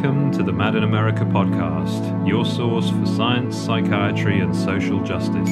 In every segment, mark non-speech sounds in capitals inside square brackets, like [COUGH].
Welcome to the Mad in America podcast, your source for science, psychiatry, and social justice.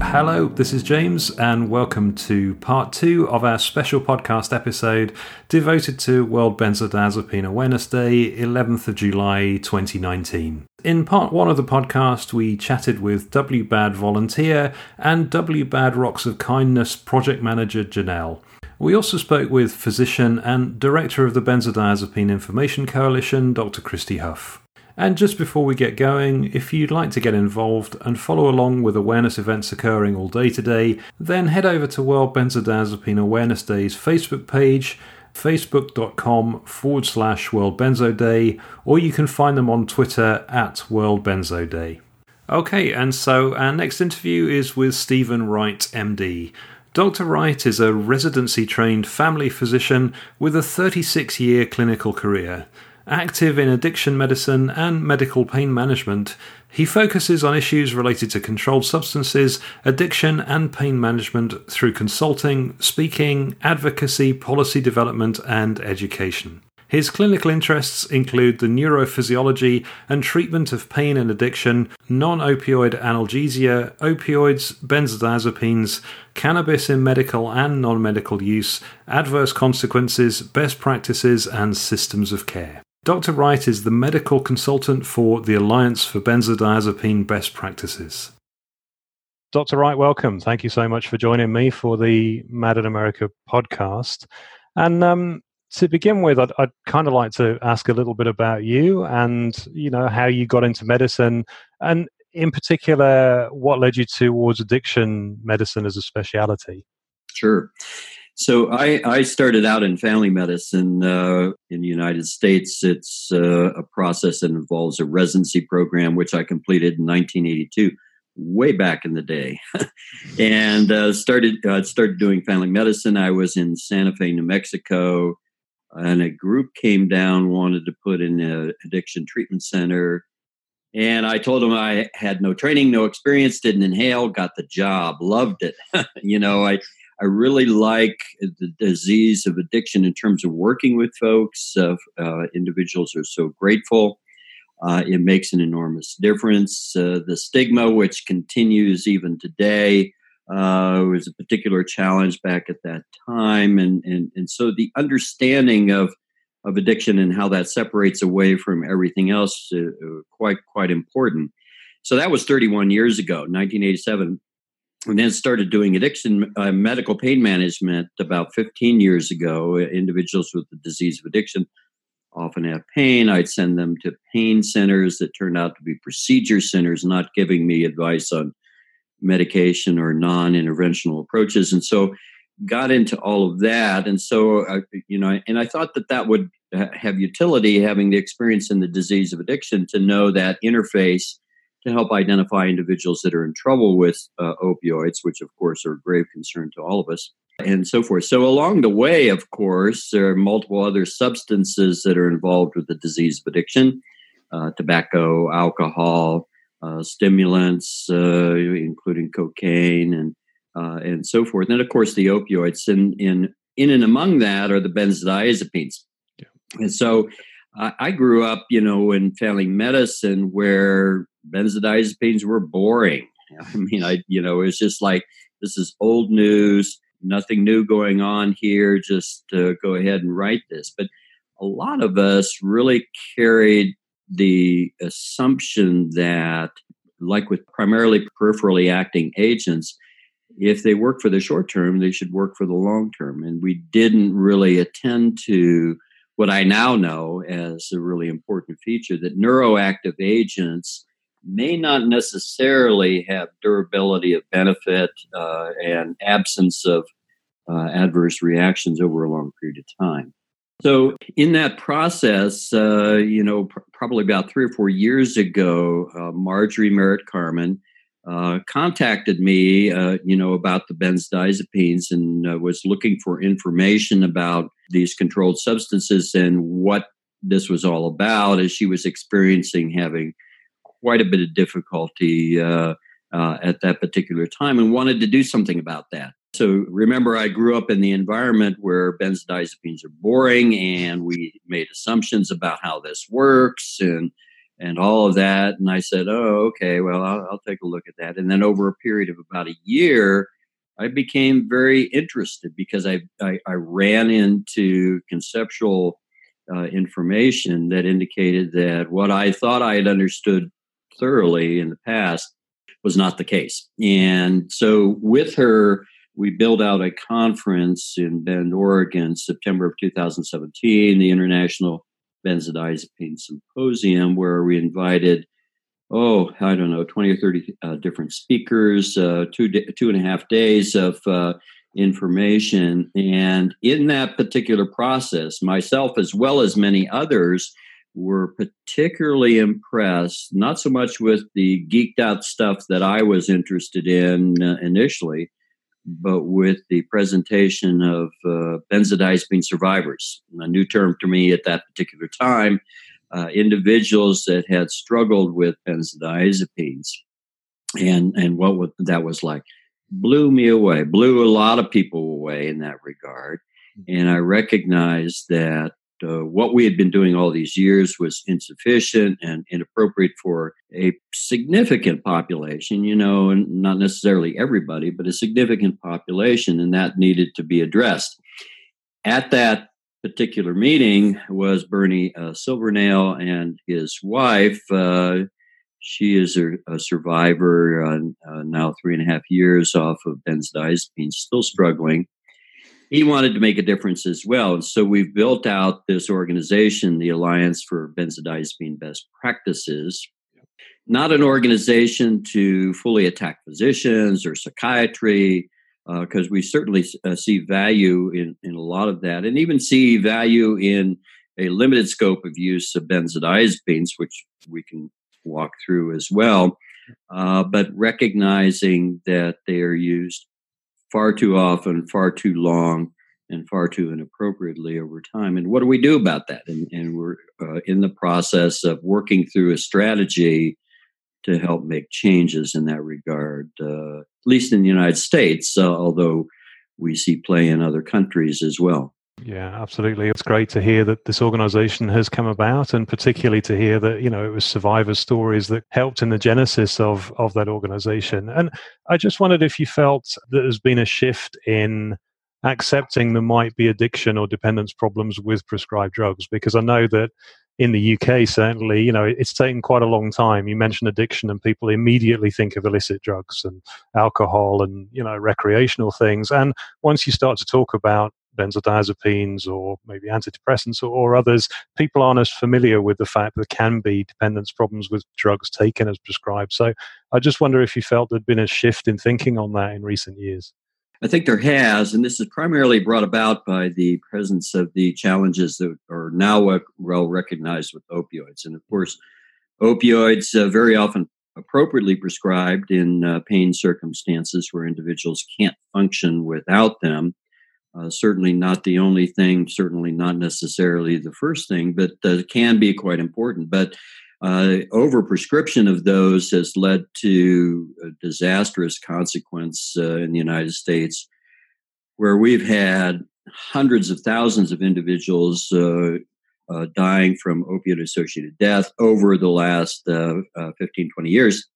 Hello, this is James, and welcome to part two of our special podcast episode devoted to World Benzodiazepine Awareness Day, 11th of July 2019. In part one of the podcast, we chatted with W-BAD volunteer and W-BAD Rocks of Kindness project manager Janelle. We also spoke with physician and director of the Benzodiazepine Information Coalition, Dr. Christy Huff. And just before we get going, if you'd like to get involved and follow along with awareness events occurring all day today, then head over to World Benzodiazepine Awareness Day's Facebook page, facebook.com forward slash World Benzo Day, or you can find them on Twitter at World Benzo Day. Okay, and so our next interview is with Stephen Wright, MD. Dr. Wright is a residency trained family physician with a 36 year clinical career. Active in addiction medicine and medical pain management, he focuses on issues related to controlled substances, addiction, and pain management through consulting, speaking, advocacy, policy development, and education. His clinical interests include the neurophysiology and treatment of pain and addiction, non opioid analgesia, opioids, benzodiazepines, cannabis in medical and non medical use, adverse consequences, best practices, and systems of care. Dr. Wright is the medical consultant for the Alliance for Benzodiazepine Best Practices. Dr. Wright, welcome. Thank you so much for joining me for the Mad in America podcast. And um, to begin with, I'd, I'd kind of like to ask a little bit about you and you know how you got into medicine, and in particular, what led you towards addiction medicine as a specialty. Sure. So I, I started out in family medicine uh, in the United States. It's uh, a process that involves a residency program, which I completed in 1982 way back in the day, [LAUGHS] and uh, started uh, started doing family medicine. I was in Santa Fe, New Mexico, and a group came down wanted to put in an addiction treatment center. And i told them i had no training no experience didn't inhale got the job loved it. [LAUGHS] You know i i really like the disease of addiction in terms of working with folks uh, uh, individuals are so grateful. Uh, it makes an enormous difference. Uh, the stigma which continues even today uh, was a particular challenge back at that time, and and and so the understanding of of addiction and how that separates away from everything else uh, uh quite quite important. So that was 31 years ago, 1987. And then started doing addiction uh, medical pain management about 15 years ago. Individuals with the disease of addiction often have pain. I'd send them to pain centers that turned out to be procedure centers, not giving me advice on medication or non-interventional approaches. And so got into all of that. And so uh, you know and i thought that that would have utility having the experience in the disease of addiction to know that interface to help identify individuals that are in trouble with uh, opioids which of course are a grave concern to all of us and so forth. So along the way of course there are multiple other substances that are involved with the disease of addiction uh, tobacco alcohol uh, stimulants, uh, including cocaine and uh, and so forth. And of course, the opioids. And in in and among that are the benzodiazepines. Yeah. And so, I grew up, you know, in family medicine where benzodiazepines were boring. [LAUGHS] I mean, I you know, it's just like this is old news. Nothing new going on here. Just uh, go ahead and write this. But a lot of us really carried the assumption that, like with primarily peripherally acting agents, if they work for the short term, they should work for the long term. And we didn't really attend to what I now know as a really important feature that neuroactive agents may not necessarily have durability of benefit uh, and absence of uh, adverse reactions over a long period of time. So, in that process, uh, you know, pr- probably about three or four years ago, uh, Marjorie Merritt Carmen uh, contacted me, uh, you know, about the benzodiazepines and uh, was looking for information about these controlled substances and what this was all about, as she was experiencing having quite a bit of difficulty uh, at that particular time and wanted to do something about that. So remember, I grew up in the environment where benzodiazepines are boring, and we made assumptions about how this works and and all of that. And I said, "Oh, okay, well, I'll, I'll take a look at that." And then over a period of about a year, I became very interested because I I, I ran into conceptual uh, information that indicated that what I thought I had understood thoroughly in the past was not the case. And so with her, we built out a conference in Bend, Oregon, September of 2017, the International Benzodiazepine Symposium, where we invited, oh, I don't know, 20 or 30 uh, different speakers, uh, two, two and a half days of uh, information. And in that particular process, myself as well as many others were particularly impressed, not so much with the geeked out stuff that I was interested in uh, initially, but with the presentation of uh, benzodiazepine survivors, a new term to me at that particular time, uh, individuals that had struggled with benzodiazepines, and and what that was like, blew me away, blew a lot of people away in that regard, and I recognized that uh, what we had been doing all these years was insufficient and inappropriate for a significant population, you know, and not necessarily everybody, but a significant population, and that needed to be addressed. At that particular meeting was Bernie uh, Silvernail and his wife. Uh, she is a, a survivor, uh, uh, now three and a half years off of benzodiazepines, still struggling he wanted to make a difference as well. And so we've built out this organization, the Alliance for Benzodiazepine Best Practices, not an organization to fully attack physicians or psychiatry, because uh, we certainly uh, see value in, in a lot of that, and even see value in a limited scope of use of benzodiazepines, which we can walk through as well. Uh, but recognizing that they are used far too often, far too long, and far too inappropriately over time. And what do we do about that? And, and we're uh, in the process of working through a strategy to help make changes in that regard, uh, at least in the United States, uh, although we see play in other countries as well. Yeah, absolutely. It's great to hear that this organization has come about and particularly to hear that, you know, it was survivor stories that helped in the genesis of of that organization. And I just wondered if you felt that there's been a shift in accepting there might be addiction or dependence problems with prescribed drugs because I know that in the UK, certainly, you know, it's taken quite a long time. You mention addiction, and people immediately think of illicit drugs and alcohol and, you know, recreational things. And once you start to talk about benzodiazepines or maybe antidepressants or, or, others, people aren't as familiar with the fact that there can be dependence problems with drugs taken as prescribed. So I just wonder if you felt there'd been a shift in thinking on that in recent years. I think there has, and this is primarily brought about by the presence of the challenges that are now well recognized with opioids. And of course, opioids uh, very often appropriately prescribed in uh, pain circumstances where individuals can't function without them. Uh, certainly not the only thing, certainly not necessarily the first thing, but uh, can be quite important. But uh, overprescription of those has led to a disastrous consequence uh, in the United States, where we've had hundreds of thousands of individuals uh, uh dying from opioid associated death over the last uh, uh, 15, 20 years.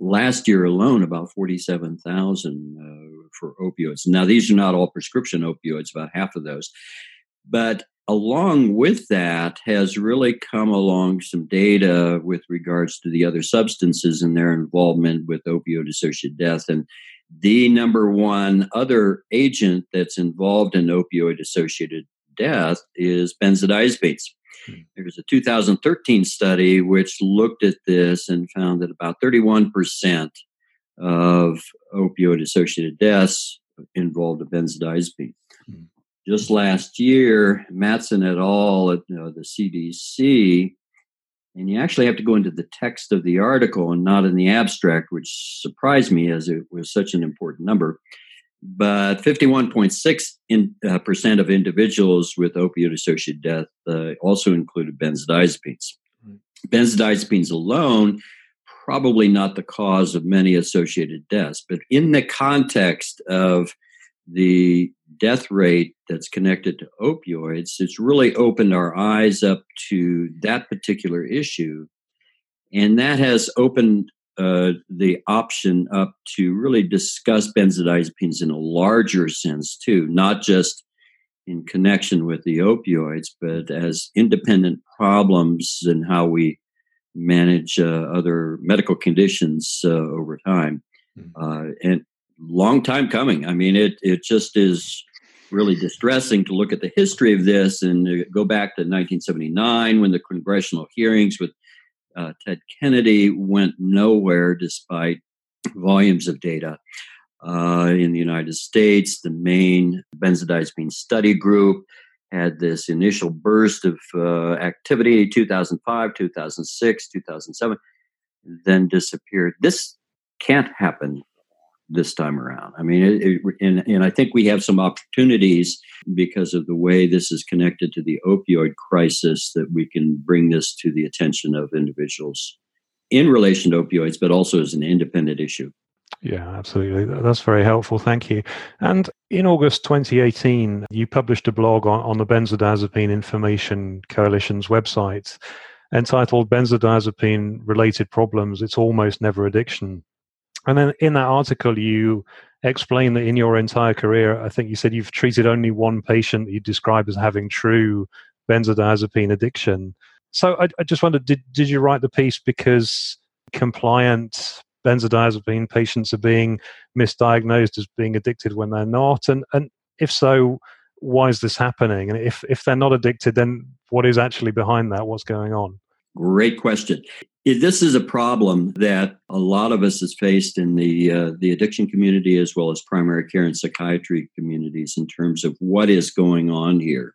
Last year alone, about 47,000 uh, for opioids. Now, these are not all prescription opioids, about half of those. But along with that has really come along some data with regards to the other substances and their involvement with opioid associated death. And the number one other agent that's involved in opioid associated death is benzodiazepines. Hmm. was a 2013 study which looked at this and found that about 31% of opioid associated deaths involved a benzodiazepine. Hmm just last year, Matson et al. at you know, the CDC, and you actually have to go into the text of the article and not in the abstract, which surprised me as it was such an important number. But 51.6 uh, percent of individuals with opioid-associated death uh, also included benzodiazepines. Benzodiazepines alone probably not the cause of many associated deaths. But in the context of the death rate that's connected to opioids, it's really opened our eyes up to that particular issue. And that has opened uh, the option up to really discuss benzodiazepines in a larger sense, too, not just in connection with the opioids, but as independent problems and how we manage uh, other medical conditions uh, over time. Mm-hmm. and long time coming. I mean, it it just is really distressing to look at the history of this and go back to 1979 when the congressional hearings with uh, Ted Kennedy went nowhere despite volumes of data. Uh, in the United States, the main benzodiazepine study group had this initial burst of uh, activity 2005, 2006, 2007, then disappeared. This can't happen this time around. I mean, it, it, and, and I think we have some opportunities because of the way this is connected to the opioid crisis that we can bring this to the attention of individuals in relation to opioids, but also as an independent issue. Yeah, absolutely. That's very helpful. Thank you. And in August 2018, you published a blog on, on the Benzodiazepine Information Coalition's website entitled Benzodiazepine Related Problems It's Almost Never Addiction and then in that article, you explain that in your entire career, I think you said you've treated only one patient that you describe as having true benzodiazepine addiction. So I, I just wondered, did, did you write the piece because compliant benzodiazepine patients are being misdiagnosed as being addicted when they're not? And, and if so, why is this happening? And if, if they're not addicted, then what is actually behind that? What's going on? Great question. This is a problem that a lot of us has faced in the uh, the addiction community as well as primary care and psychiatry communities in terms of what is going on here.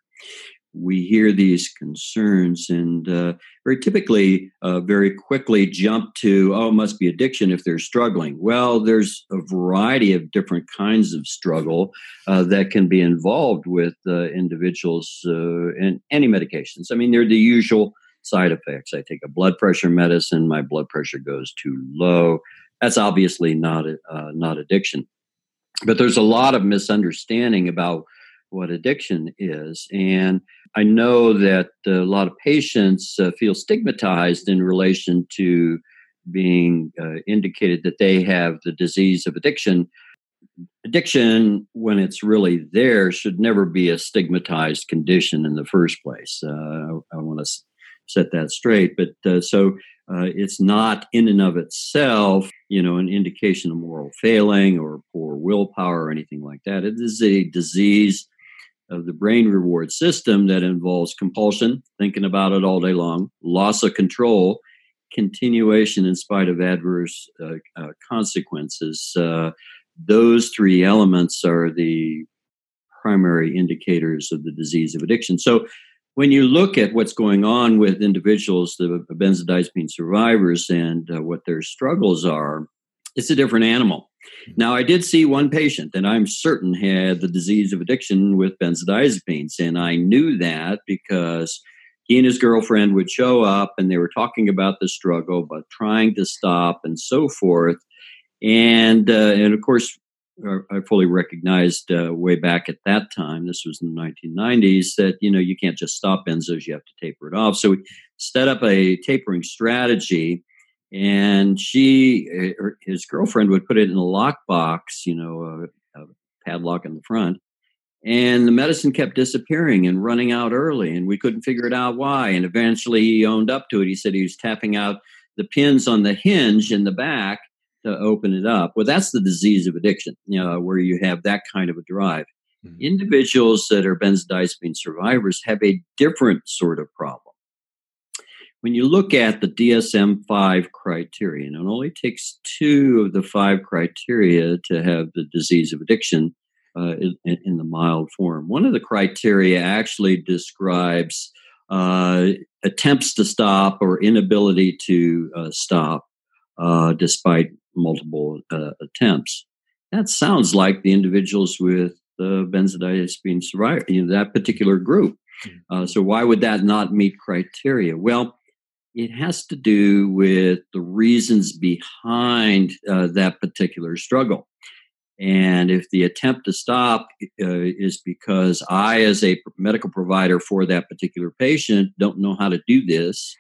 We hear these concerns and uh, very typically, uh, very quickly jump to, oh, it must be addiction if they're struggling. Well, there's a variety of different kinds of struggle uh, that can be involved with uh, individuals uh, and any medications. I mean, they're the usual side effects. I take a blood pressure medicine, my blood pressure goes too low. That's obviously not uh, not addiction. But there's a lot of misunderstanding about what addiction is, and I know that a lot of patients uh, feel stigmatized in relation to being uh, indicated that they have the disease of addiction. Addiction, when it's really there, should never be a stigmatized condition in the first place. Uh, I, I want to set that straight. But uh, so uh, it's not in and of itself, you know, an indication of moral failing or poor willpower or anything like that. It is a disease of the brain reward system that involves compulsion, thinking about it all day long, loss of control, continuation in spite of adverse uh, uh, consequences. Uh, those three elements are the primary indicators of the disease of addiction. So when you look at what's going on with individuals, the benzodiazepine survivors, and uh, what their struggles are, it's a different animal. Now, I did see one patient that I'm certain had the disease of addiction with benzodiazepines, and I knew that because he and his girlfriend would show up and they were talking about the struggle, but trying to stop and so forth. And uh, and of course, I fully recognized uh, way back at that time, this was in the 1990s, that you know you can't just stop benzos; you have to taper it off. So we set up a tapering strategy, and she, uh, his girlfriend, would put it in a lockbox, you know, a, a padlock in the front, and the medicine kept disappearing and running out early, and we couldn't figure it out why. And eventually, he owned up to it. He said he was tapping out the pins on the hinge in the back to open it up. Well, that's the disease of addiction, you know, where you have that kind of a drive. Mm-hmm. Individuals that are benzodiazepine survivors have a different sort of problem. When you look at the DSM 5 criterion, it only takes two of the five criteria to have the disease of addiction uh, in, in, the mild form. One of the criteria actually describes uh, attempts to stop or inability to uh, stop uh, despite multiple uh, attempts. That sounds like the individuals with the benzodiazepine survivor, you know, that particular group. Hmm. Uh, so why would that not meet criteria? Well, it has to do with the reasons behind uh, that particular struggle. And if the attempt to stop uh, is because I, as a medical provider for that particular patient, don't know how to do this,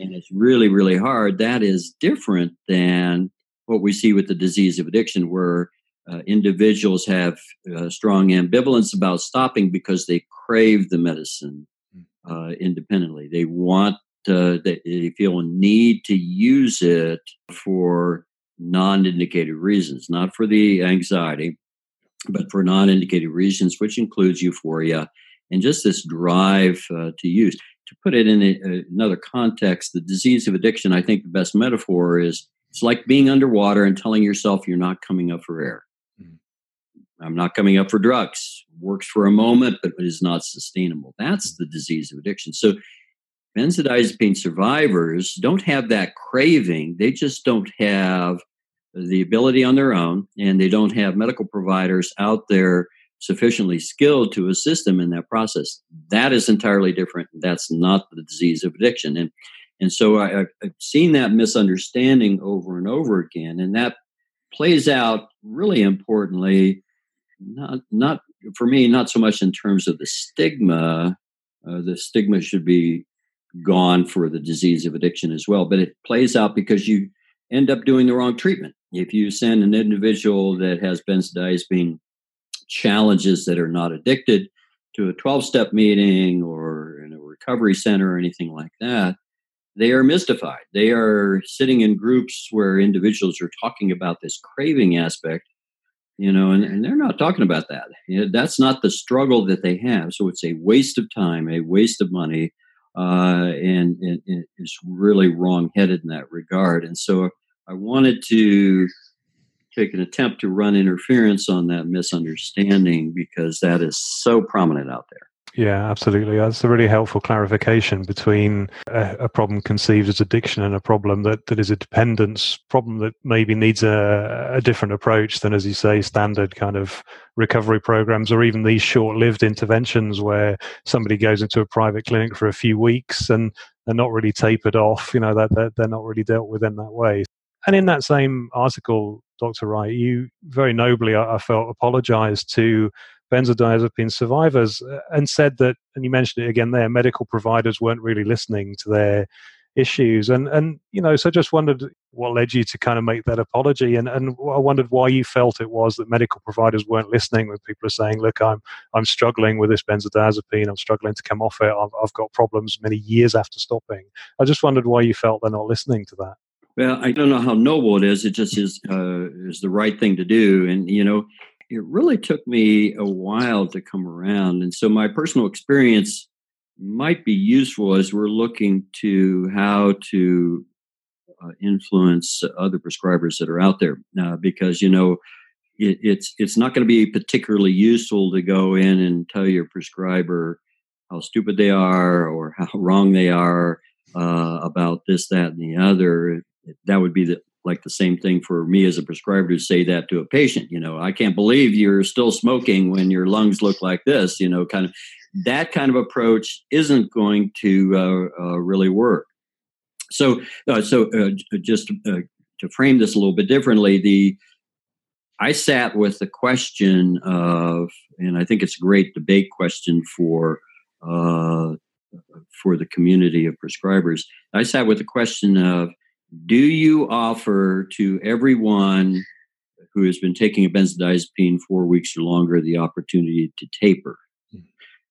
and it's really, really hard, that is different than what we see with the disease of addiction, where uh, individuals have uh, strong ambivalence about stopping because they crave the medicine hmm. uh, independently. They want, uh, they feel a need to use it for non indicated reasons, not for the anxiety, but for non indicated reasons, which includes euphoria and just this drive uh, to use. To put it in a, another context, the disease of addiction, I think the best metaphor is it's like being underwater and telling yourself you're not coming up for air. Mm-hmm. I'm not coming up for drugs. Works for a moment, but is not sustainable. That's the disease of addiction. So, benzodiazepine survivors don't have that craving. They just don't have the ability on their own, and they don't have medical providers out there sufficiently skilled to assist them in that process. That is entirely different. That's not the disease of addiction. And and so I, have seen that misunderstanding over and over again, and that plays out really importantly. Not not for me, not so much in terms of the stigma. Uh, the stigma should be gone for the disease of addiction as well, but it plays out because you end up doing the wrong treatment. If you send an individual that has benzodiazepine challenges that are not addicted to a 12 step meeting or in a recovery center or anything like that, they are mystified. They are sitting in groups where individuals are talking about this craving aspect, you know, and, and they're not talking about that. You know, that's not the struggle that they have. So it's a waste of time, a waste of money, uh, and, and, and it's really wrong headed in that regard. And so I wanted to take an attempt to run interference on that misunderstanding because that is so prominent out there. Yeah, absolutely. That's a really helpful clarification between a, a, problem conceived as addiction and a problem that, that is a dependence problem that maybe needs a, a different approach than, as you say, standard kind of recovery programs or even these short lived interventions where somebody goes into a private clinic for a few weeks and they're not really tapered off, you know, that they're, they're not really dealt with in that way. And in that same article, Dr. Wright, you very nobly, I felt, apologized to benzodiazepine survivors uh, and said that, and you mentioned it again there, medical providers weren't really listening to their issues. And, and you know, so just wondered what led you to kind of make that apology. And, and I wondered why you felt it was that medical providers weren't listening when people are saying, look, I'm, I'm struggling with this benzodiazepine. I'm struggling to come off it. I've, I've got problems many years after stopping. I just wondered why you felt they're not listening to that. Well, I don't know how noble it is. It just is uh, is the right thing to do, and you know, it really took me a while to come around. And so, my personal experience might be useful as we're looking to how to uh, influence other prescribers that are out there, uh, because you know, it, it's it's not going to be particularly useful to go in and tell your prescriber how stupid they are or [LAUGHS] how wrong they are uh, about this, that, and the other that would be the like the same thing for me as a prescriber to say that to a patient you know i can't believe you're still smoking when your lungs look like this you know kind of that kind of approach isn't going to uh, uh, really work. So uh, so uh, just uh, to frame this a little bit differently the i sat with the question of and i think it's a great debate question for uh, for the community of prescribers. I sat with the question of do you offer to everyone who has been taking a benzodiazepine four weeks or longer the opportunity to taper? Hmm.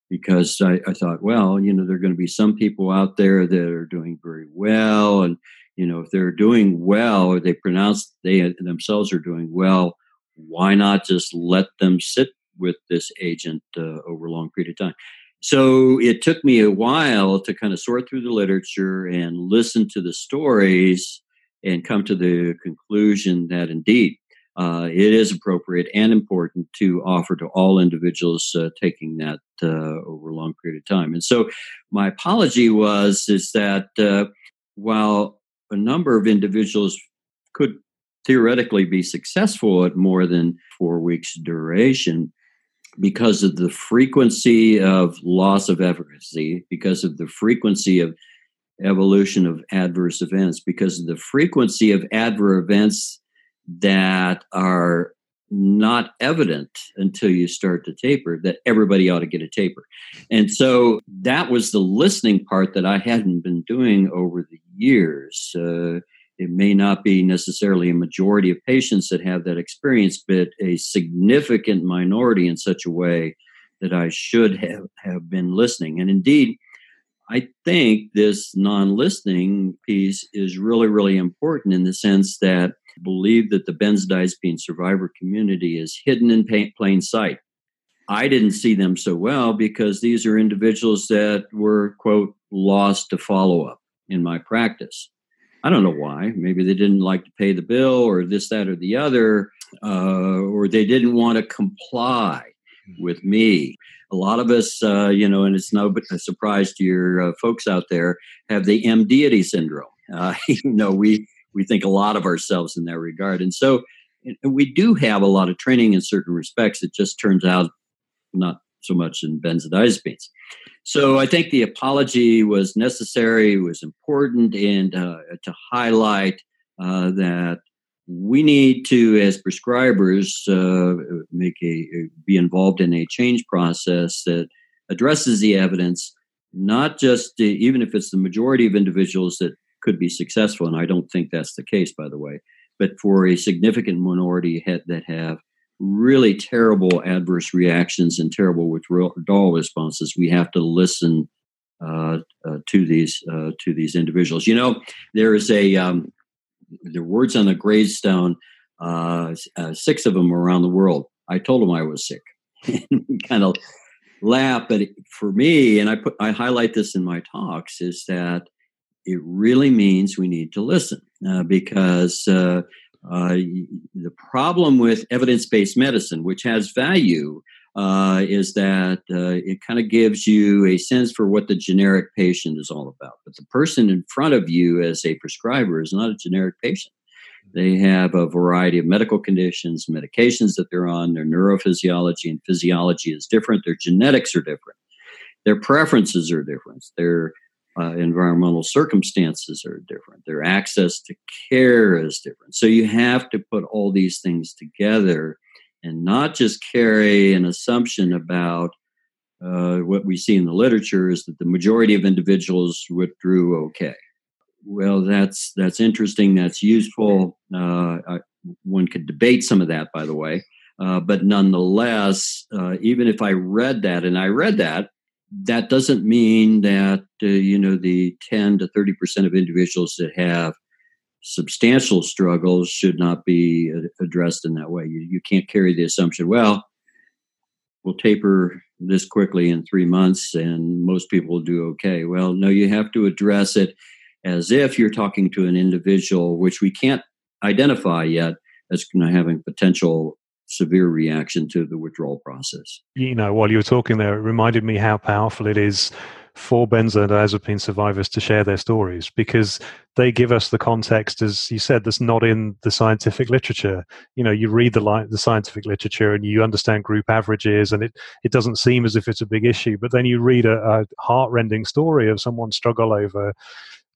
Because I, I thought, well, you know, there are going to be some people out there that are doing very well. And, you know, if they're doing well or they pronounce they themselves are doing well, why not just let them sit with this agent uh, over a long period of time? So it took me a while to kind of sort through the literature and listen to the stories and come to the conclusion that indeed uh, it is appropriate and important to offer to all individuals uh, taking that uh, over a long period of time. And so my apology was is that uh, while a number of individuals could theoretically be successful at more than four weeks duration, because of the frequency of loss of efficacy, because of the frequency of evolution of adverse events because of the frequency of adverse events that are not evident until you start to taper that everybody ought to get a taper. And so that was the listening part that I hadn't been doing over the years. Uh, it may not be necessarily a majority of patients that have that experience, but a significant minority in such a way that I should have, have been listening. And indeed, I think this non listening piece is really, really important in the sense that I believe that the benzodiazepine survivor community is hidden in plain sight. I didn't see them so well because these are individuals that were, quote, lost to follow up in my practice. I don't know why. Maybe they didn't like to pay the bill or this, that, or the other, uh, or they didn't want to comply with me. A lot of us, uh, you know, and it's no surprise to your uh, folks out there, have the M deity syndrome. [LAUGHS] Uh, you know, we we think a lot of ourselves in that regard, and so we do have a lot of training in certain respects. It just turns out not so much in benzodiazepines. So I think the apology was necessary, was important, and uh, to highlight uh, that we need to, as prescribers, uh, make a be involved in a change process that addresses the evidence, not just even if it's the majority of individuals that could be successful, and I don't think that's the case, by the way, but for a significant minority that have really terrible adverse reactions and terrible withdrawal responses, we have to listen uh, uh, to these uh, to these individuals. You know, there is a um, their words on the gravestone. Uh, uh, six of them around the world. I told them I was sick, [LAUGHS] And kind of laugh. But for me, and I put I highlight this in my talks, is that it really means we need to listen uh, because uh, the problem with evidence based medicine, which has value, uh, is that uh, it kind of gives you a sense for what the generic patient is all about. But the person in front of you as a prescriber is not a generic patient. They have a variety of medical conditions, medications that they're on, their neurophysiology and physiology is different, their genetics are different, their preferences are different, their uh, environmental circumstances are different, their access to care is different. So you have to put all these things together and not just carry an assumption about uh, what we see in the literature is that the majority of individuals withdrew okay. Well, that's that's interesting. That's useful. Uh, I, one could debate some of that, by the way. Uh, but nonetheless, uh, even if I read that, and I read that, that doesn't mean that uh, you know the ten to thirty percent of individuals that have substantial struggles should not be addressed in that way. You, you can't carry the assumption, well, we'll taper this quickly in three months and most people will do okay. Well, no, you have to address it as if you're talking to an individual, which we can't identify yet, as having potential severe reaction to the withdrawal process. You know, while you were talking there, it reminded me how powerful it is for benzodiazepine survivors to share their stories because they give us the context, as you said, that's not in the scientific literature. You know, you read the li- the scientific literature and you understand group averages, and it it doesn't seem as if it's a big issue. But then you read a, a heartrending story of someone struggle over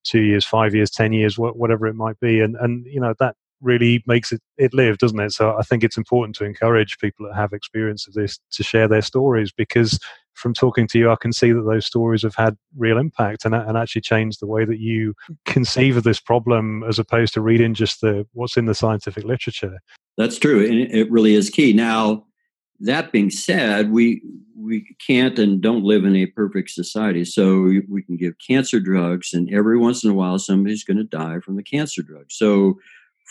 two years, five years, ten years, wh- whatever it might be, and and you know that really makes it it live, doesn't it? So I think it's important to encourage people that have experience of this to share their stories because from talking to you, I can see that those stories have had real impact and, and actually changed the way that you conceive of this problem as opposed to reading just the what's in the scientific literature. That's true, and it really is key. Now, that being said, we we can't and don't live in a perfect society. So we can give cancer drugs, and every once in a while, somebody's going to die from the cancer drug. So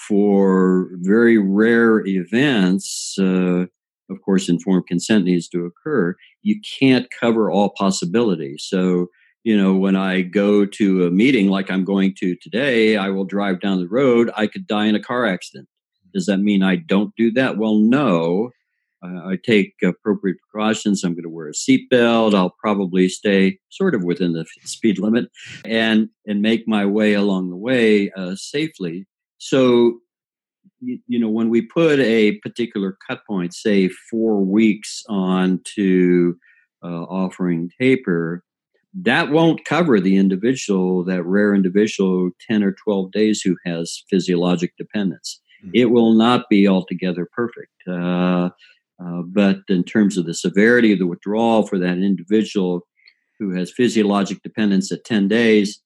for very rare events, uh, of course, informed consent needs to occur. You can't cover all possibilities. So, you know, when I go to a meeting like I'm going to today, I will drive down the road. I could die in a car accident. Does that mean I don't do that? Well, no. I take appropriate precautions. I'm going to wear a seatbelt. I'll probably stay sort of within the speed limit and and make my way along the way uh, safely. So, you, you, know, when we put a particular cut point, say four weeks on to uh, offering taper, that won't cover the individual, that rare individual, 10 or 12 days who has physiologic dependence. Mm-hmm. It will not be altogether perfect. Uh, uh, but in terms of the severity of the withdrawal for that individual who has physiologic dependence at 10 days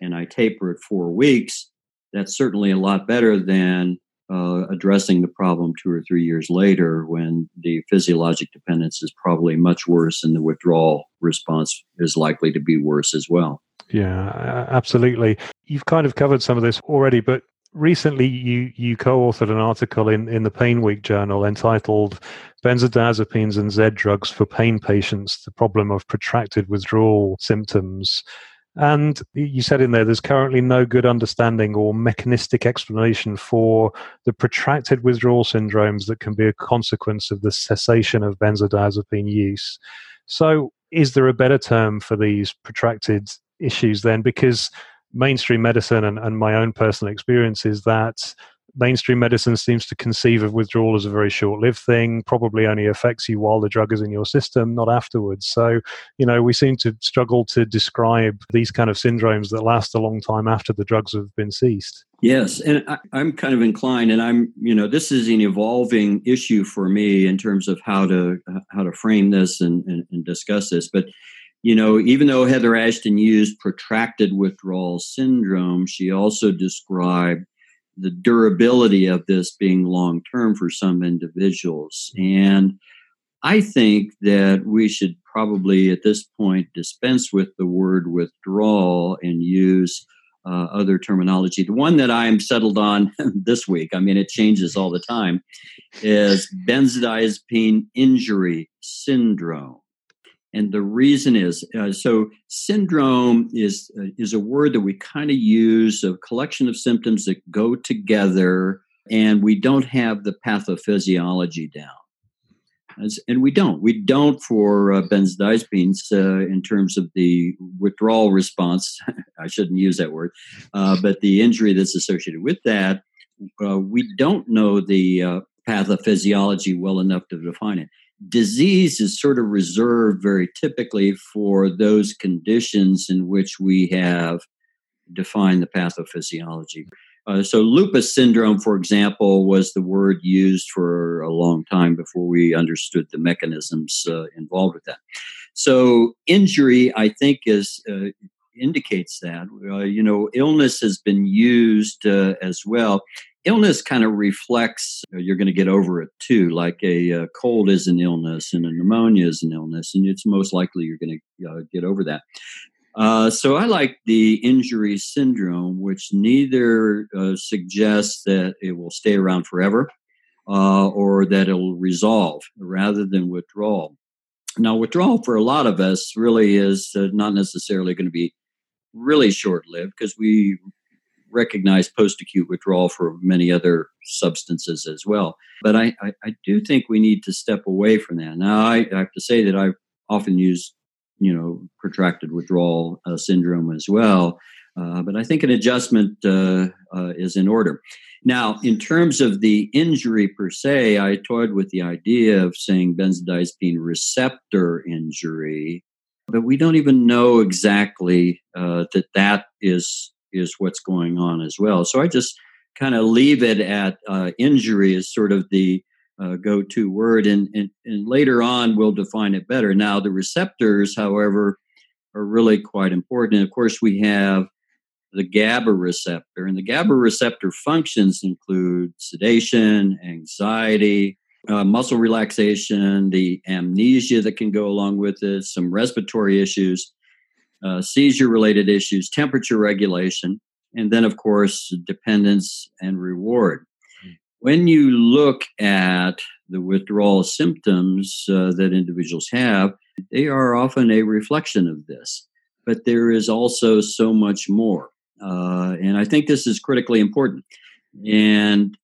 and I taper at four weeks, that's certainly a lot better than uh, addressing the problem two or three years later when the physiologic dependence is probably much worse and the withdrawal response is likely to be worse as well. Yeah, absolutely. You've kind of covered some of this already, but recently you you co-authored an article in in the pain week journal entitled benzodiazepines and z drugs for pain patients the problem of protracted withdrawal symptoms and you said in there, there's currently no good understanding or mechanistic explanation for the protracted withdrawal syndromes that can be a consequence of the cessation of benzodiazepine use. So, is there a better term for these protracted issues then? Because mainstream medicine and, and my own personal experience is that mainstream medicine seems to conceive of withdrawal as a very short lived thing, probably only affects you while the drug is in your system, not afterwards. So, you know, we seem to struggle to describe these kind of syndromes that last a long time after the drugs have been ceased. Yes, and I, am kind of inclined, and I'm, you know, this is an evolving issue for me in terms of how to how to frame this and, and, and discuss this. But you know, even though Heather Ashton used protracted withdrawal syndrome, she also described the durability of this being long term for some individuals. And I think that we should probably at this point dispense with the word withdrawal and use uh, other terminology. The one that I'm settled on [LAUGHS] this week, I mean, it changes all the time, is benzodiazepine injury syndrome. And the reason is uh, so syndrome is uh, is a word that we kind of use a collection of symptoms that go together, and we don't have the pathophysiology down. As, and we don't. We don't for uh, benzodiazepines uh, in terms of the withdrawal response. [LAUGHS] I shouldn't use that word, uh, but the injury that's associated with that, uh, we don't know the uh, pathophysiology well enough to define it disease is sort of reserved very typically for those conditions in which we have defined the pathophysiology. Uh, so, lupus syndrome, for example, was the word used for a long time before we understood the mechanisms uh, involved with that. So, injury, I think, is uh, indicates that. Uh, you know, illness has been used uh, as well illness kind of reflects you're going to get over it too like a, a, cold is an illness and a pneumonia is an illness and it's most likely you're going to uh, get over that uh, so i like the injury syndrome which neither uh, suggests that it will stay around forever uh, or that it'll resolve rather than withdrawal now withdrawal for a lot of us really is uh, not necessarily going to be really short lived because we recognize post acute withdrawal for many other substances as well. But I, I, I, do think we need to step away from that. Now, I, I have to say that I've often used, you know, protracted withdrawal uh, syndrome as well. Uh, but I think an adjustment uh, uh is in order. Now, in terms of the injury per se, I toyed with the idea of saying benzodiazepine receptor injury, but we don't even know exactly uh, that that is is what's going on as well. So I just kind of leave it at uh, injury as sort of the uh, go-to word, and, and, and later on we'll define it better. Now the receptors, however, are really quite important. And of course, we have the GABA receptor, and the GABA receptor functions include sedation, anxiety, uh, muscle relaxation, the amnesia that can go along with it, some respiratory issues uh, seizure related issues, temperature regulation, and then, of course, dependence and reward. When you look at the withdrawal symptoms uh, that individuals have, they are often a reflection of this. But there is also so much more. Uh, and I think this is critically important. And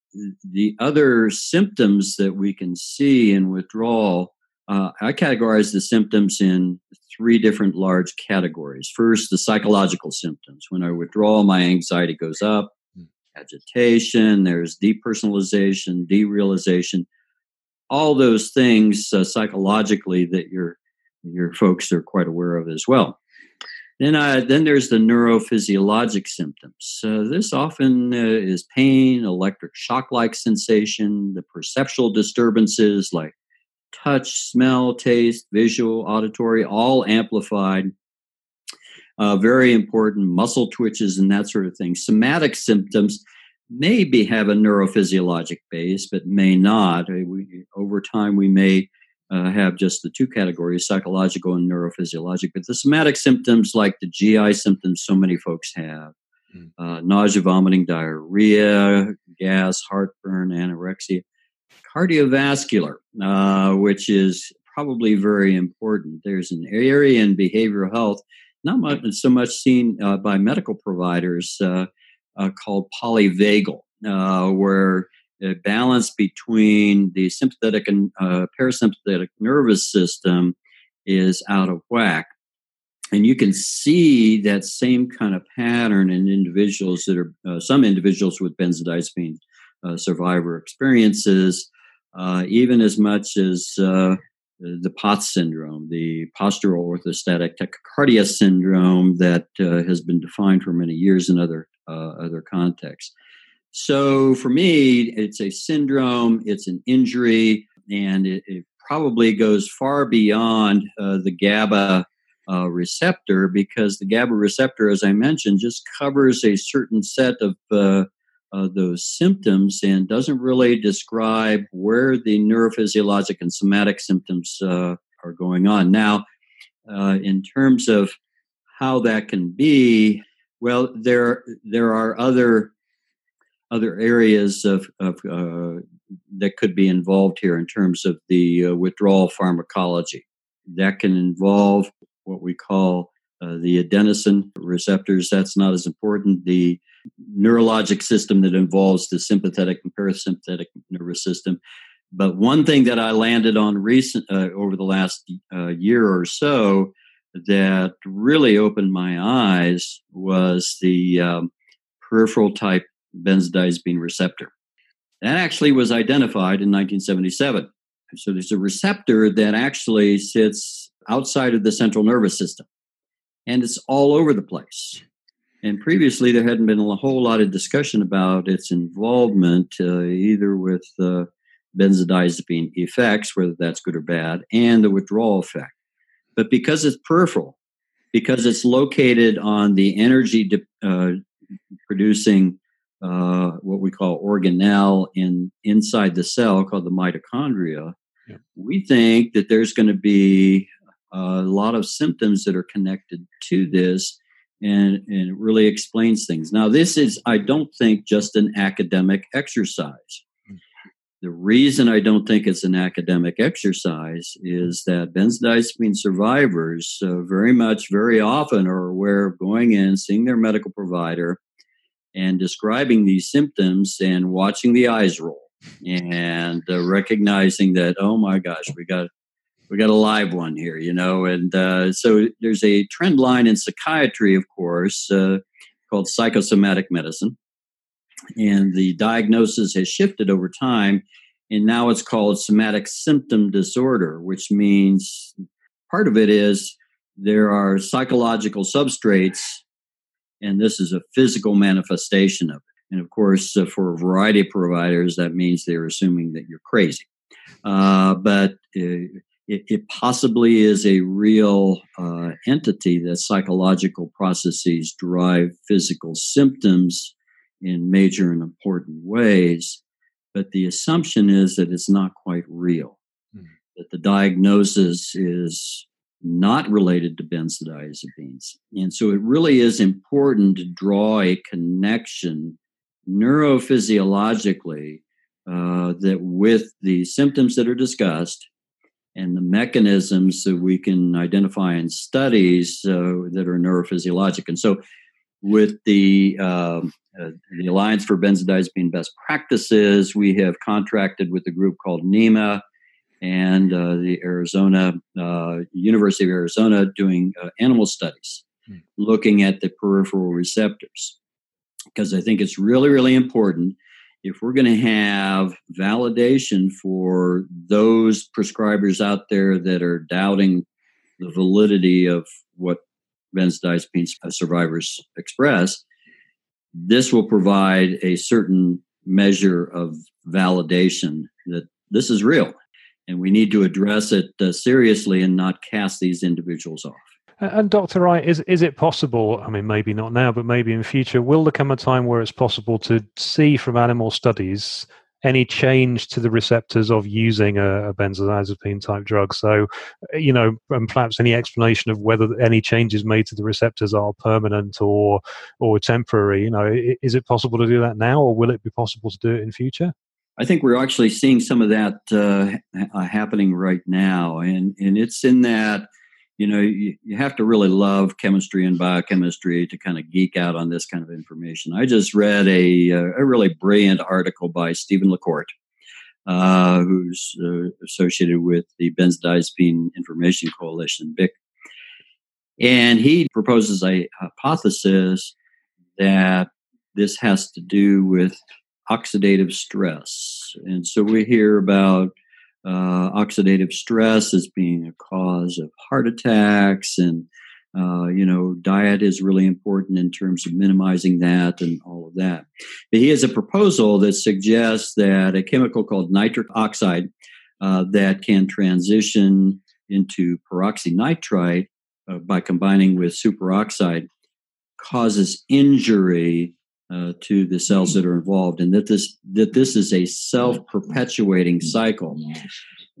the other symptoms that we can see in withdrawal uh, I categorize the symptoms in three different large categories. First, the psychological symptoms. When I withdraw, my anxiety goes up, hmm. agitation, there's depersonalization, derealization, all those things uh, psychologically that your your folks are quite aware of as well. Then, uh, then there's the neurophysiologic symptoms. Uh, this often uh, is pain, electric shock-like sensation, the perceptual disturbances like touch, smell, taste, visual, auditory, all amplified. Uh, very important muscle twitches and that sort of thing. Somatic symptoms may be have a neurophysiologic base, but may not. Uh, we, over time, we may uh, have just the two categories, psychological and neurophysiologic. But the somatic symptoms, like the GI symptoms so many folks have, mm. uh, nausea, vomiting, diarrhea, gas, heartburn, anorexia, cardiovascular, uh, which is probably very important. There's an area in behavioral health, not much, so much seen uh, by medical providers, uh, uh, called polyvagal, where balance between the sympathetic and uh, parasympathetic nervous system is out of whack. And you can see that same kind of pattern in individuals that are, uh, some individuals with benzodiazepine uh, survivor experiences, uh, even as much as uh, the POTS syndrome, the postural orthostatic tachycardia syndrome that uh, has been defined for many years in other, other contexts. So for me, it's a syndrome, it's an injury, and it, it probably goes far beyond uh, the GABA uh, receptor because the GABA receptor, as I mentioned, just covers a certain set of uh, those symptoms and doesn't really describe where the neurophysiologic and somatic symptoms uh, are going on. Now, uh, in terms of how that can be, well, there there are other other areas of, of uh, that could be involved here in terms of the uh, withdrawal pharmacology. That can involve what we call uh, the adenosine receptors. That's not as important. The neurologic system that involves the sympathetic and parasympathetic nervous system. But one thing that I landed on recent uh, over the last uh, year or so that really opened my eyes was the um, peripheral type benzodiazepine receptor. That actually was identified in 1977. So there's a receptor that actually sits outside of the central nervous system and it's all over the place. And previously, there hadn't been a whole lot of discussion about its involvement, uh, either with uh, benzodiazepine effects, whether that's good or bad, and the withdrawal effect. But because it's peripheral, because it's located on the energy de- uh, producing uh, what we call organelle in inside the cell called the mitochondria, yeah. we think that there's going to be a lot of symptoms that are connected to this and, and it really explains things. Now, this is, I don't think, just an academic exercise. Hmm. The reason I don't think it's an academic exercise is that benzodiazepine survivors uh, very much, very often are aware of going in, seeing their medical provider, and describing these symptoms and watching the eyes roll and uh, recognizing that oh my gosh we got we got a live one here you know and uh, so there's a trend line in psychiatry of course uh, called psychosomatic medicine. And the diagnosis has shifted over time and now it's called somatic symptom disorder which means part of it is there are psychological substrates and this is a physical manifestation of it. And of course, uh, for a variety of providers, that means they're assuming that you're crazy. Uh, but uh, it, it, possibly is a real uh, entity that psychological processes drive physical symptoms in major and important ways. But the assumption is that it's not quite real, mm-hmm. that the diagnosis is not related to benzodiazepines. And so it really is important to draw a connection neurophysiologically uh, that with the symptoms that are discussed and the mechanisms that we can identify in studies uh, that are neurophysiologic. And so with the uh, uh, the Alliance for Benzodiazepine Best Practices, we have contracted with a group called NEMA, and uh, the Arizona uh, University of Arizona doing uh, animal studies, hmm. looking at the peripheral receptors. Because I think it's really, really important if we're going to have validation for those prescribers out there that are doubting the validity of what benzodiazepine survivors express, this will provide a certain measure of validation that this is real and we need to address it uh, seriously and not cast these individuals off. And Dr. Wright, is is it possible? I mean, maybe not now, but maybe in future, will there come a time where it's possible to see from animal studies any change to the receptors of using a, a benzodiazepine type drug? So, you know, and perhaps any explanation of whether any changes made to the receptors are permanent or or temporary. You know, is it possible to do that now, or will it be possible to do it in future? I think we're actually seeing some of that uh, happening right now, and and it's in that you know you, you have to really love chemistry and biochemistry to kind of geek out on this kind of information. I just read a uh, a really brilliant article by Stephen LaCourt, uh, who's uh, associated with the Benzodiazepine Information Coalition, BIC, and he proposes a hypothesis that this has to do with oxidative stress. And so we hear about uh, oxidative stress as being a cause of heart attacks and uh, you know, diet is really important in terms of minimizing that and all of that. But he has a proposal that suggests that a chemical called nitric oxide uh, that can transition into peroxynitrite uh, by combining with superoxide causes injury uh, to the cells that are involved, and that this that this is a self-perpetuating cycle.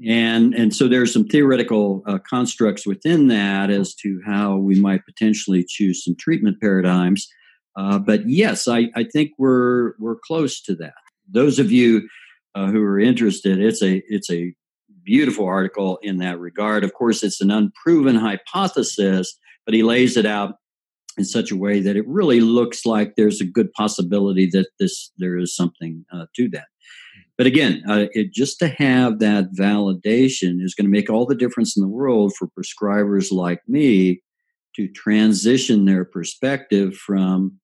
And and so there's some theoretical uh, constructs within that as to how we might potentially choose some treatment paradigms. Uh, but yes, I, I think we're we're close to that. Those of you uh, who are interested, it's a it's a beautiful article in that regard. Of course, it's an unproven hypothesis, but he lays it out in such a way that it really looks like there's a good possibility that this there is something uh, to that. But again, uh, it, just to have that validation is going to make all the difference in the world for prescribers like me to transition their perspective from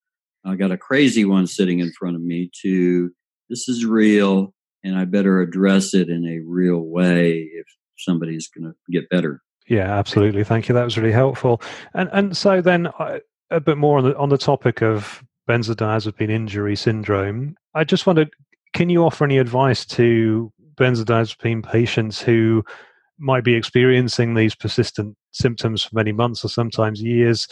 I got a crazy one sitting in front of me to this is real and I better address it in a real way if somebody's going to get better. Yeah, absolutely. Thank you. That was really helpful. And and so then a bit more on the on the topic of benzodiazepine injury syndrome. I just wondered, can you offer any advice to benzodiazepine patients who might be experiencing these persistent symptoms for many months or sometimes years?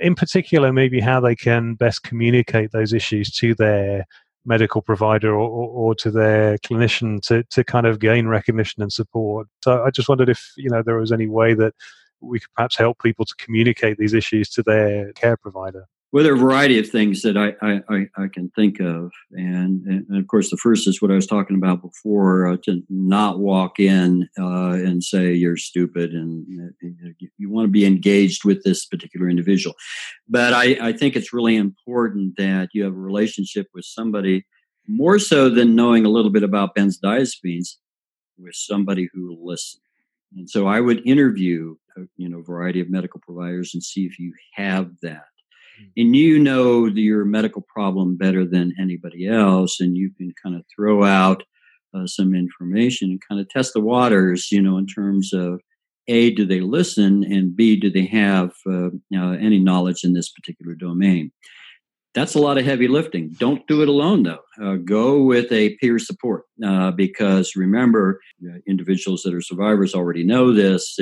In particular, maybe how they can best communicate those issues to their medical provider or, or, or, to their clinician to, to kind of gain recognition and support. So I just wondered if you know there was any way that we could perhaps help people to communicate these issues to their care provider? Well, there are a variety of things that I, I, I can think of. And, and, of course, the first is what I was talking about before uh, to not walk in uh, and say you're stupid and uh, you want to be engaged with this particular individual. But I, I think it's really important that you have a relationship with somebody more so than knowing a little bit about benzodiazepines with somebody who will listen. And so I would interview you know variety of medical providers and see if you have that. Mm. And you know your medical problem better than anybody else, and you can kind of throw out uh, some information and kind of test the waters, you know, in terms of a, do they listen, and b, do they have uh, any knowledge in this particular domain? that's a lot of heavy lifting. Don't do it alone, though. Uh, go with a peer support uh, because remember, uh, individuals that are survivors already know this.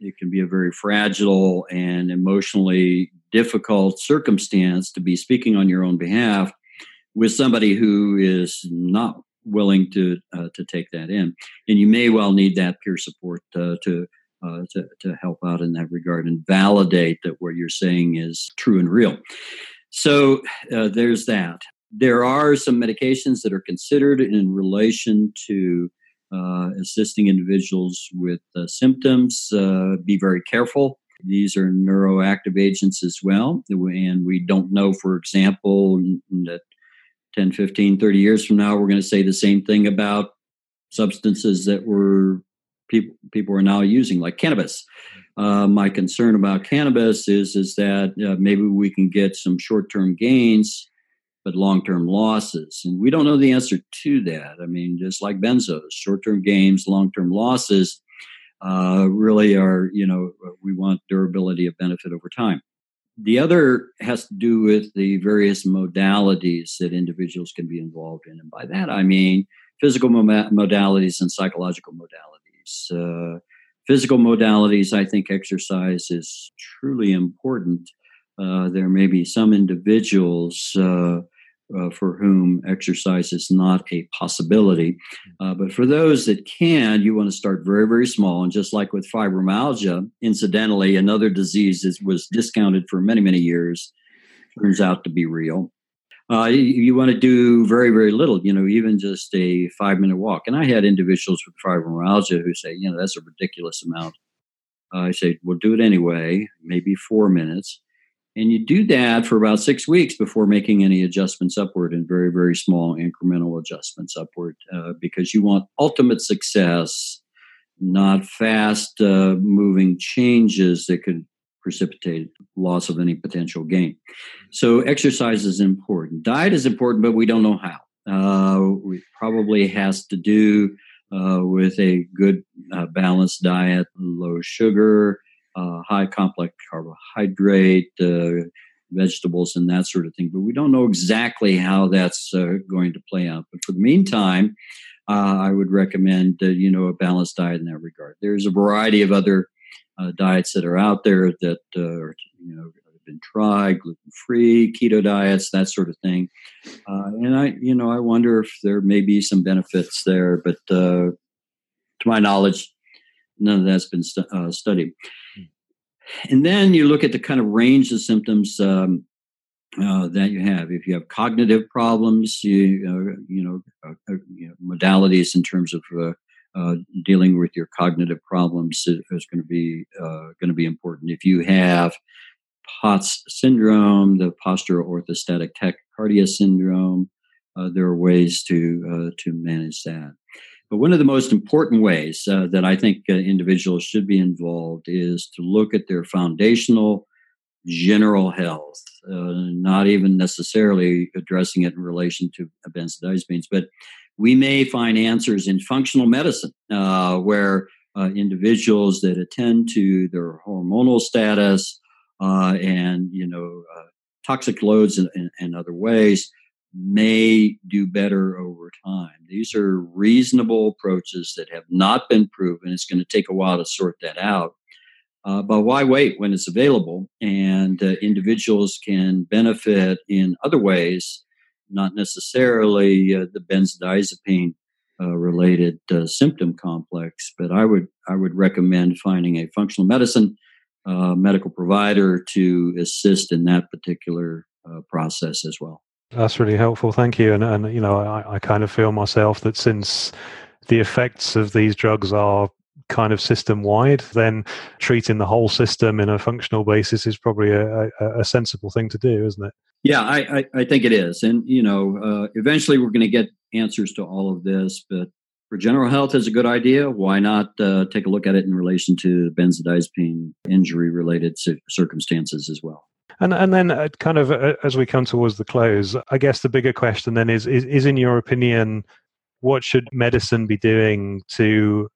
Uh, it can be a very fragile and emotionally difficult circumstance to be speaking on your own behalf with somebody who is not willing to uh, to take that in, and you may well need that peer support uh, to. to, to help out in that regard and validate that what you're saying is true and real. So uh, there's that. There are some medications that are considered in relation to uh, assisting individuals with uh, symptoms. Uh, be very careful. These are neuroactive agents as well. And we don't know, for example, that 10, 15, 30 years from now, we're going to say the same thing about substances that were people people are now using, like cannabis. Uh, my concern about cannabis is is that uh, maybe we can get some short term gains, but long term losses, and we don't know the answer to that. I mean, just like benzos, short term gains, long term losses. Uh, really are you know we want durability of benefit over time the other has to do with the various modalities that individuals can be involved in. And by that, I mean physical modalities and psychological modalities. Uh, physical modalities, I think exercise is truly important. Uh, there may be some individuals uh, uh, for whom exercise is not a possibility. Uh, but for those that can, you want to start very, very small. And just like with fibromyalgia, incidentally, another disease that was discounted for many, many years turns out to be real. Uh, you, you, want to do very, very little, you know, even just a five minute walk. And I had individuals with fibromyalgia who say, you know, that's a ridiculous amount. Uh, I say, well, do it anyway, maybe four minutes. And you do that for about six weeks before making any adjustments upward and very, very small incremental adjustments upward uh, because you want ultimate success, not fast uh, moving changes that could precipitate loss of any potential gain. So, exercise is important. Diet is important, but we don't know how. Uh, it probably has to do uh, with a good uh, balanced diet, low sugar, uh, high complex carbohydrate, uh, vegetables, and that sort of thing. But we don't know exactly how that's uh, going to play out. But for the meantime, uh, I would recommend you know a balanced diet in that regard. There's a variety of other uh, diets that are out there that uh, you know have been tried, gluten free, keto diets, that sort of thing. and I you know I wonder if there may be some benefits there, but to my knowledge, none of that's been stu- uh, studied. And then you look at the kind of range of symptoms um, uh, that you have. If you have cognitive problems, you uh, you know, uh, uh, you know, modalities in terms of uh, dealing with your cognitive problems is going to be going to be important. If you have POTS syndrome, the postural orthostatic tachycardia syndrome, there are ways to to manage that. But one of the most important ways uh, that I think uh, individuals should be involved is to look at their foundational general health, uh, not even necessarily addressing it in relation to benzodiazepines, but we may find answers in functional medicine uh, where uh, individuals that attend to their hormonal status uh, and you know toxic loads and other ways may do better over time. These are reasonable approaches that have not been proven. It's going to take a while to sort that out. Uh, but why wait when it's available? And uh, individuals can benefit in other ways, not necessarily uh, the benzodiazepine uh, related uh, symptom complex. But I would I would recommend finding a functional medicine uh, medical provider to assist in that particular process as well. That's really helpful. Thank you. And, and you know, I, I kind of feel myself that since the effects of these drugs are kind of system wide, then treating the whole system in a functional basis is probably a, a, a sensible thing to do, isn't it? Yeah, I, I, I think it is. And, you know, uh, eventually we're going to get answers to all of this, but for general health is a good idea. Why not uh, take a look at it in relation to benzodiazepine injury related circumstances as well? And and then uh, kind of uh, as we come towards the close, I guess the bigger question then is, is is in your opinion, what should medicine be doing to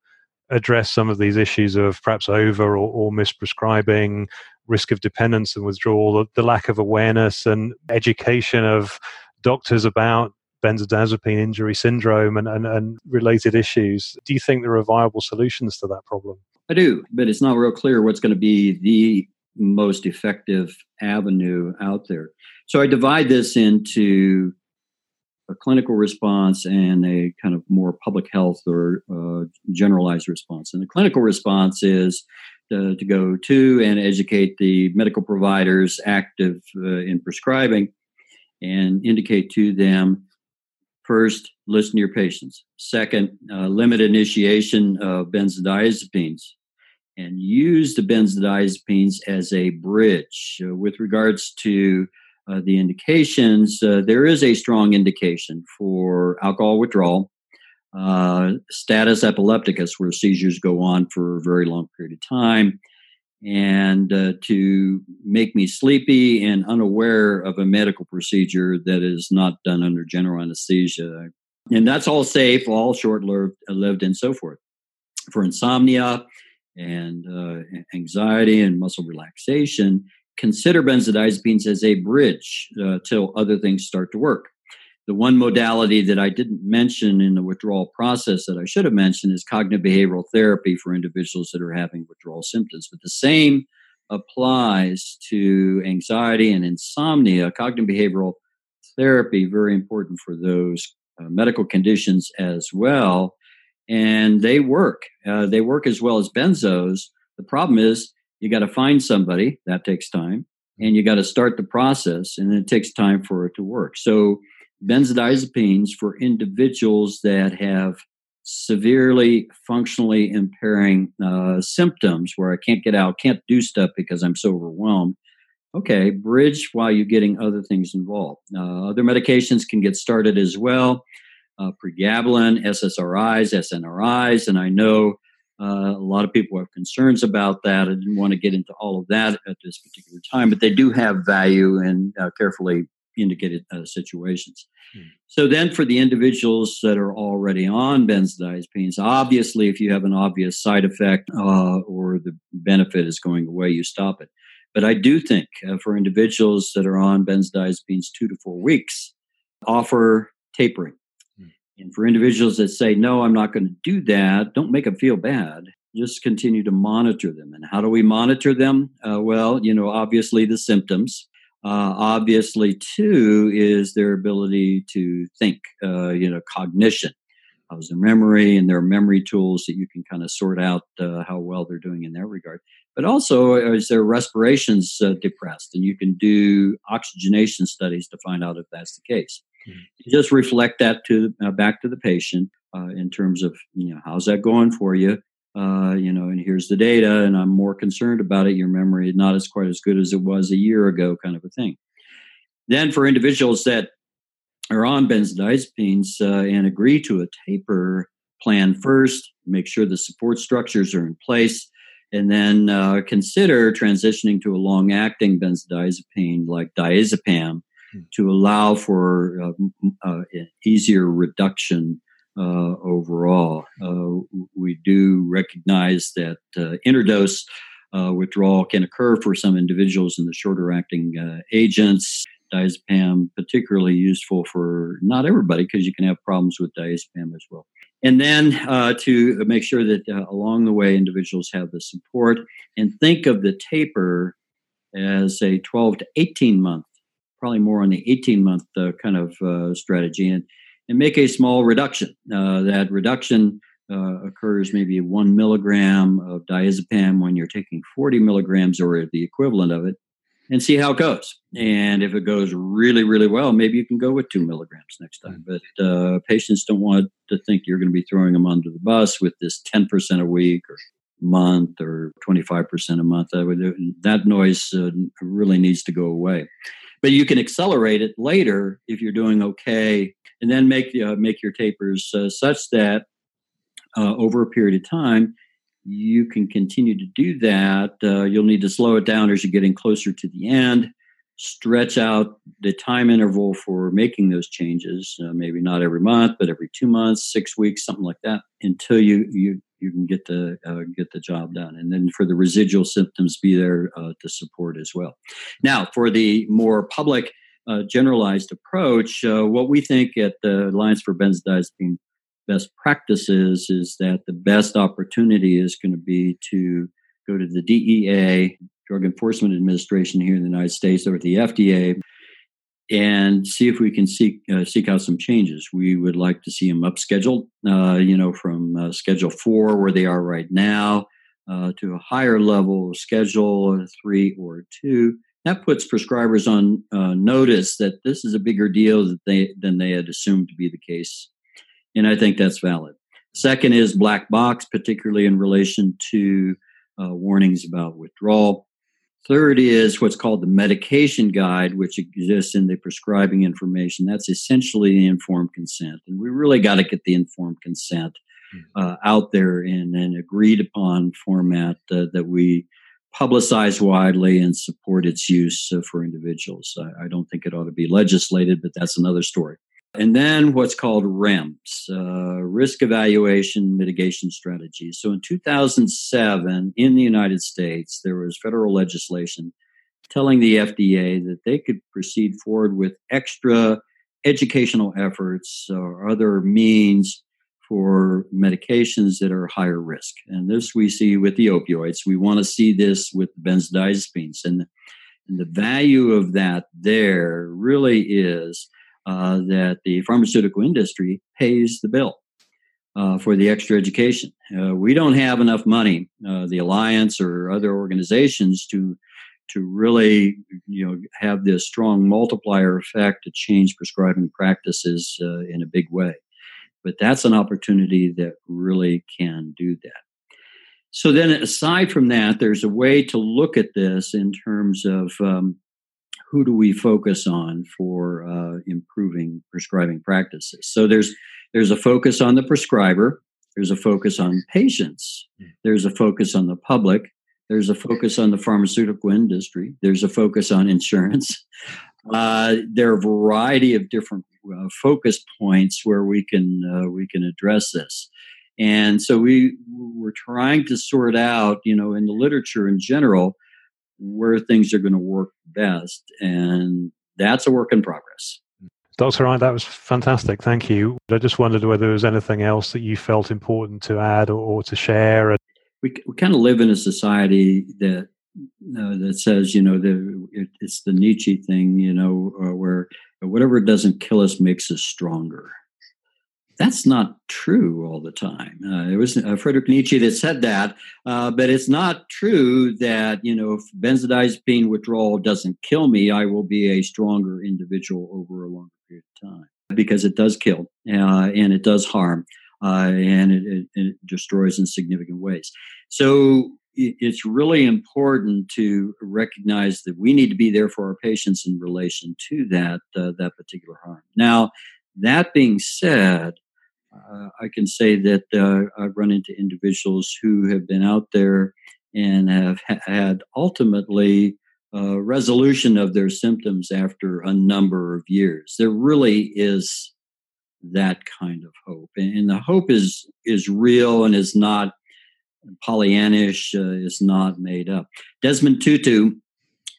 address some of these issues of perhaps over or, or misprescribing, risk of dependence and withdrawal, the, the lack of awareness and education of doctors about benzodiazepine injury syndrome and, and, and related issues. Do you think there are viable solutions to that problem? I do, but it's not real clear what's going to be the most effective avenue out there. So I divide this into a clinical response and a kind of more public health or uh, generalized response. And the clinical response is to, to, go to and educate the medical providers active uh, in prescribing and indicate to them first, listen to your patients. Second, uh, limit initiation of benzodiazepines and use the benzodiazepines as a bridge. Uh, with regards to uh, the indications, uh, there is a strong indication for alcohol withdrawal, uh, status epilepticus, where seizures go on for a very long period of time, and uh, to make me sleepy and unaware of a medical procedure that is not done under general anesthesia. And that's all safe, all short lived, and so forth. For insomnia, and uh, anxiety and muscle relaxation, consider benzodiazepines as a bridge uh, till other things start to work. The one modality that I didn't mention in the withdrawal process that I should have mentioned is cognitive behavioral therapy for individuals that are having withdrawal symptoms. But the same applies to anxiety and insomnia. Cognitive behavioral therapy, very important for those uh, medical conditions as well. And they work. Uh, they work as well as benzos. The problem is you got to find somebody, that takes time, and you got to start the process, and it takes time for it to work. So benzodiazepines for individuals that have severely functionally impairing uh, symptoms where I can't get out, can't do stuff because I'm so overwhelmed. Okay, bridge while you're getting other things involved. Uh, other medications can get started as well. Uh, pregabalin, SSRIs, SNRIs, and I know uh, a lot of people have concerns about that. I didn't want to get into all of that at this particular time, but they do have value in uh, carefully indicated uh, situations. Hmm. So then, for the individuals that are already on benzodiazepines, obviously, if you have an obvious side effect uh, or the benefit is going away, you stop it. But I do think uh, for individuals that are on benzodiazepines two to four weeks, offer tapering. And for individuals that say, no, I'm not going to do that, don't make them feel bad. Just continue to monitor them. And how do we monitor them? Uh, well, you know, obviously the symptoms. Uh, obviously, too, is their ability to think, uh, you know, cognition. How's their memory? And their memory tools that you can kind of sort out uh, how well they're doing in that regard. But also, uh, is their respirations uh, depressed? And you can do oxygenation studies to find out if that's the case. Mm-hmm. Just reflect that to uh, back to the patient in terms of, you know, how's that going for you? uh, you know, and here's the data, and I'm more concerned about it. Your memory not as quite as good as it was a year ago, kind of a thing. Then, for individuals that are on benzodiazepines uh, and agree to a taper plan first, make sure the support structures are in place, and then uh, consider transitioning to a long acting benzodiazepine like diazepam. To allow for uh, uh, easier reduction uh, overall. Uh, we do recognize that uh, interdose uh, withdrawal can occur for some individuals in the shorter acting uh, agents. Diazepam particularly useful for not everybody because you can have problems with diazepam as well. And then uh, to make sure that along the way individuals have the support and think of the taper as a 12 to 18 month, probably more on the 18 month kind of strategy. And and make a small reduction. Uh, that reduction uh, occurs maybe one milligram of diazepam when you're taking 40 milligrams or the equivalent of it, and see how it goes. And if it goes really, really well, maybe you can go with two milligrams next time. Mm. But uh, patients don't want to think you're going to be throwing them under the bus with this 10% a week or month or 25% a month. That noise uh, really needs to go away. But you can accelerate it later if you're doing okay and then make uh, make your tapers uh, such that uh, over a period of time you can continue to do that. Uh, you'll need to slow it down as you're getting closer to the end. Stretch out the time interval for making those changes. Uh, maybe not every month, but every two months, six weeks, something like that, until you you you can get the uh, get the job done. And then for the residual symptoms, be there to support as well. Now, for the more public uh, generalized approach. Uh, what we think at the Alliance for Benzodiazepine Best Practices is that the best opportunity is going to be to go to the DEA, Drug Enforcement Administration here in the United States, or the FDA, and see if we can seek uh, seek out some changes. We would like to see them upscheduled, uh, you know, from uh, Schedule Four, where they are right now, uh, to a higher level, Schedule Three or Two that puts prescribers on uh, notice that this is a bigger deal that they, than they had assumed to be the case. And I think that's valid. Second is black box, particularly in relation to uh, warnings about withdrawal. Third is what's called the medication guide, which exists in the prescribing information. That's essentially the informed consent. And we really got to get the informed consent hmm. uh, out there in an agreed upon format uh, that we publicize widely and support its use uh, for individuals. I, I, don't think it ought to be legislated, but that's another story. And then what's called REMS, uh, risk evaluation mitigation strategies. So in 2007, in the United States, there was federal legislation telling the FDA that they could proceed forward with extra educational efforts or other means for medications that are higher risk. And this we see with the opioids. We want to see this with benzodiazepines. And, and the value of that there really is uh, that the pharmaceutical industry pays the bill. Uh, for the extra education. Uh, we don't have enough money, uh, the alliance or other organizations, to to really you know have this strong multiplier effect to change prescribing practices uh, in a big way. But that's an opportunity that really can do that. So then, aside from that, there's a way to look at this in terms of um, who do we focus on for uh, improving prescribing practices. So there's there's a focus on the prescriber. There's a focus on patients. Hmm. There's a focus on the public, there's a focus on the pharmaceutical industry. There's a focus on insurance. Uh, there are a variety of different uh, focus points where we can uh, we can address this, and so we we're trying to sort out, you know, in the literature in general, where things are going to work best, and that's a work in progress. Dr. Wright, that was fantastic. Thank you. I just wondered whether there was anything else that you felt important to add or, or to share we, we kind of live in a society that uh, that says, you know, the, it, it's the Nietzsche thing, you know, uh, where whatever doesn't kill us makes us stronger. That's not true all the time. Uh, it was uh, Friedrich Nietzsche that said that, uh, but it's not true that you know if benzodiazepine withdrawal doesn't kill me, I will be a stronger individual over a longer period of time because it does kill uh, and it does harm uh, and it, it, it, destroys in significant ways. So it's really important to recognize that we need to be there for our patients in relation to that uh, that particular harm. Now, that being said, uh, I can say that uh, I've run into individuals who have been out there and have ha- had ultimately uh, resolution of their symptoms after a number of years. There really is that kind of hope. And, and the hope is is real and is not Pollyannish, uh, is not made up. Desmond Tutu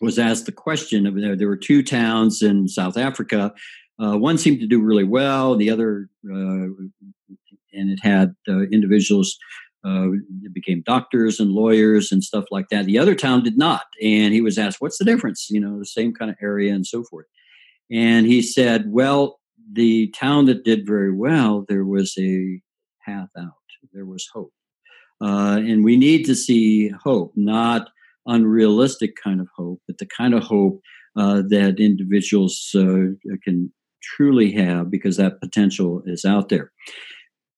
was asked the question of there, there were two towns in South Africa. Uh, one seemed to do really well, the other, uh, and it had uh, individuals uh, became doctors and lawyers and stuff like that. The other town did not. And he was asked, What's the difference? You know, the same kind of area and so forth. And he said, Well, the town that did very well, there was a path out. There was hope. Uh, and we need to see hope, not unrealistic kind of hope, but the kind of hope uh, that individuals uh, can truly have because that potential is out there.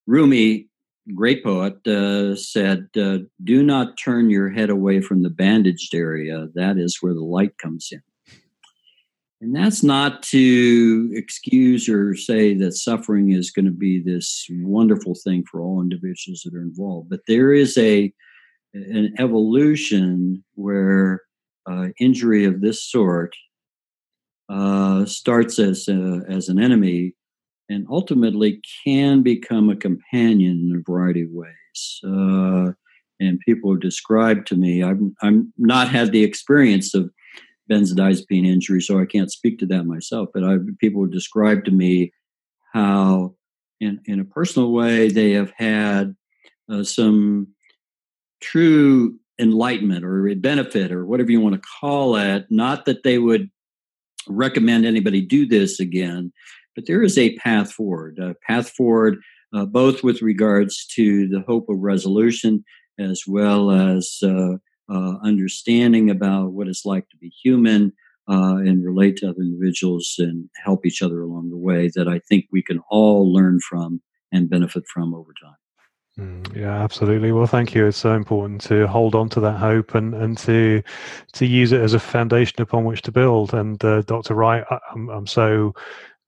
Rumi, great poet, uh, said, uh, Do not turn your head away from the bandaged area. That is where the light comes in. And that's not to excuse or say that suffering is going to be this wonderful thing for all individuals that are involved, but there is a an evolution where uh, injury of this sort uh, starts as a, as an enemy and ultimately can become a companion in a variety of ways. Uh, and people have described to me, I've, I've not had the experience of benzodiazepine injury, so I can't speak to that myself. But I, people would describe to me how, in, in a personal way, they have had uh, some true enlightenment or benefit or whatever you want to call it. Not that they would recommend anybody do this again, but there is a path forward, a path forward, uh, both with regards to the hope of resolution as well as uh, uh, understanding about what it's like to be human uh, and relate to other individuals and help each other along the way that I think we can all learn from and benefit from over time. Mm, yeah, absolutely. Well, thank you. It's so important to hold on to that hope and, and to to use it as a foundation upon which to build. And uh, Dr. Wright, I'm, I'm so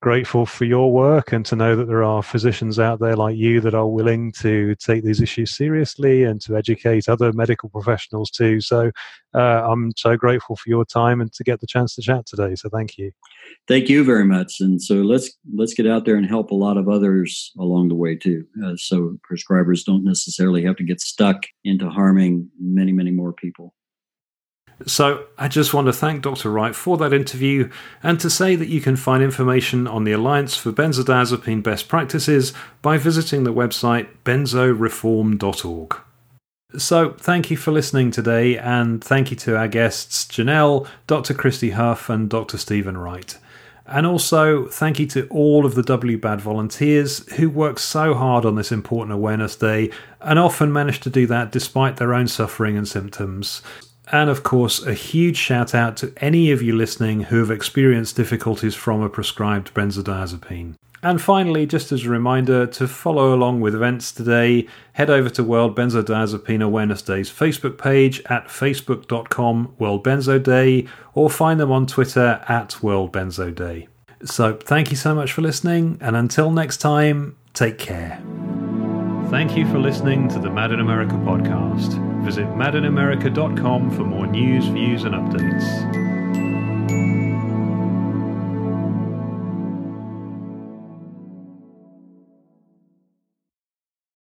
grateful for your work and to know that there are physicians out there like you that are willing to take these issues seriously and to educate other medical professionals too. So uh, I'm so grateful for your time and to get the chance to chat today. So thank you. Thank you very much. And so let's let's get out there and help a lot of others along the way too. Uh, so prescribers don't necessarily have to get stuck into harming many many more people. So, I just want to thank Dr. Wright for that interview and to say that you can find information on the Alliance for Benzodiazepine Best Practices by visiting the website benzoreform.org. So, thank you for listening today, and thank you to our guests Janelle, Dr. Christy Huff, and Dr. Stephen Wright. And also, thank you to all of the W-BAD volunteers who work so hard on this important awareness day and often manage to do that despite their own suffering and symptoms. And of course, a huge shout out to any of you listening who have experienced difficulties from a prescribed benzodiazepine. And finally, just as a reminder to follow along with events today, head over to World Benzodiazepine Awareness Day's Facebook page at facebook.com World Benzo Day or find them on Twitter at World Benzo Day. So, thank you so much for listening, and until next time, take care. Thank you for listening to the Mad in America podcast. Visit madinamerica.com for more news, views, and updates.